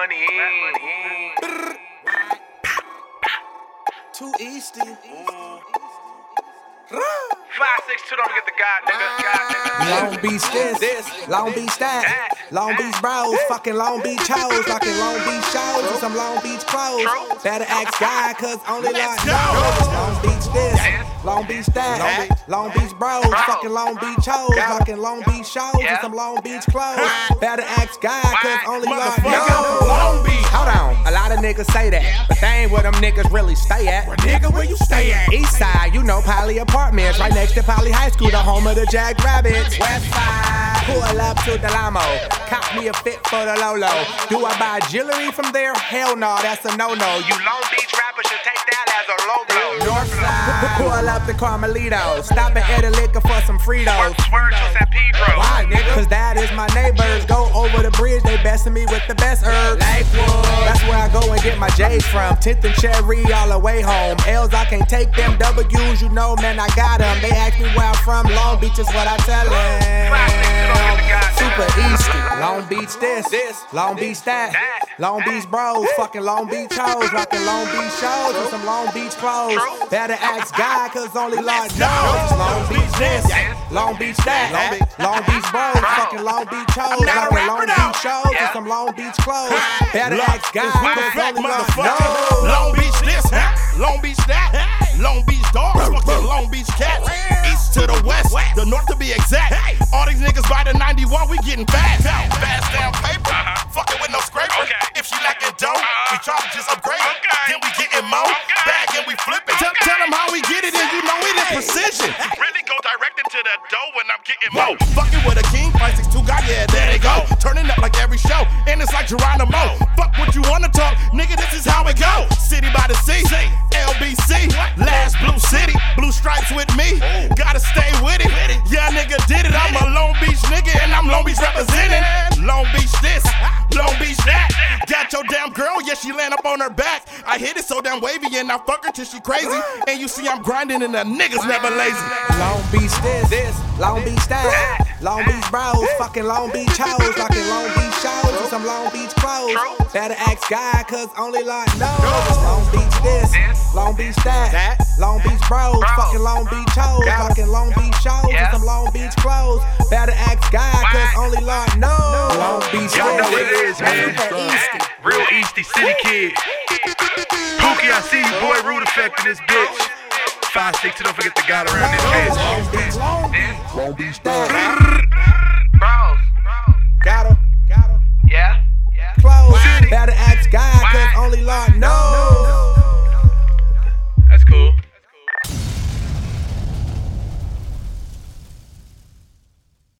money in. Too easty. Five, six, two, don't forget the God, nigga. God, nigga. Long Beach this, this. Long Beach that, that. Long Beach bros, fucking Long Beach hoes, rocking Long Beach shows and some Long Beach clothes. Better ask God, cause only knows. Long Beach this, Long Beach that, Long Beach bros, fucking Long Beach hoes, rocking Long Beach shows and some Long Beach clothes. Better ask God, cause only knows. Niggas say that, but they ain't where them niggas really stay at. Nigga, where you stay at? East side, you know Poly Apartments, right next to Poly High School, the home of the Jack Rabbits. West side, pull up to the Lamo, cop me a fit for the Lolo. Do I buy jewelry from there? Hell no, that's a no-no. You You Long Beach rappers should take that as a low blow. North side, pull up to Carmelito, stop at Eddie Liquor for some Fritos. Swerve the bridge, they besting me with the best herbs. That's where I go and get my J's from. 10th and Cherry all the way home. L's, I can't take them. W's, you know, man, I got them. They ask me where I'm from. Long Beach is what I tell them. Super Easty. Long Beach this, Long Beach that. Long Beach bros, fucking Long Beach hoes. Rocking Long Beach shows with some Long Beach clothes. Better ask God, cause only Lord knows. Long Beach this, Long Beach that. Long Beach bros, fucking Long Beach hoes. Rocking Long Beach shows with some Long Beach clothes. Better ask God, It's with the cause only motherfucker. Long Beach this, huh? Long Beach that. Long Beach dogs, fucking Long Beach cats. East to the west, the north to be exact. All these niggas by the 91, we getting fast. Fast down paper, uh-huh. fucking with no scraper. If she lacking dough, uh-huh. we try to just into the dough when I'm getting more. fucking with a king, 562 guy, yeah, there they go. Turning up like every show, and it's like Geronimo. Fuck what you wanna talk, nigga, this is how it go. City by the sea, LBC, last blue city, blue stripes with me. Gotta stay with it. Yeah, nigga did it. I'm a Long Beach nigga, and I'm Long Beach representing. Long Beach this, Long Beach that. Got your damn girl, yeah, she land up on her back. I hit it so damn wavy, and I fuck her till she crazy. And you see, I'm grinding, and the niggas never lazy. Long Beach this, Long Beach that. Long Beach bros, fucking Long Beach hoes, rocking Long Beach shows and some Long Beach clothes. Better ask God, cause only Lord knows. Long Beach this, Long Beach that. Long Beach bros, fucking Long Beach hoes, rocking Long Beach shows and some Long Beach clothes. Better ask God, cause only Lord knows. Long Beach Y'all know what it this, is, man. Easty. Real Easty City kid. Pookie, I see you, boy. Root effect in this bitch. Five, six, two, don't forget the God around this bitch. Long Beach, Long Beach, Long Beach that. Bros. Got 'em, got 'em. Yeah. clothes. City. Better ask God, cause only Lord knows.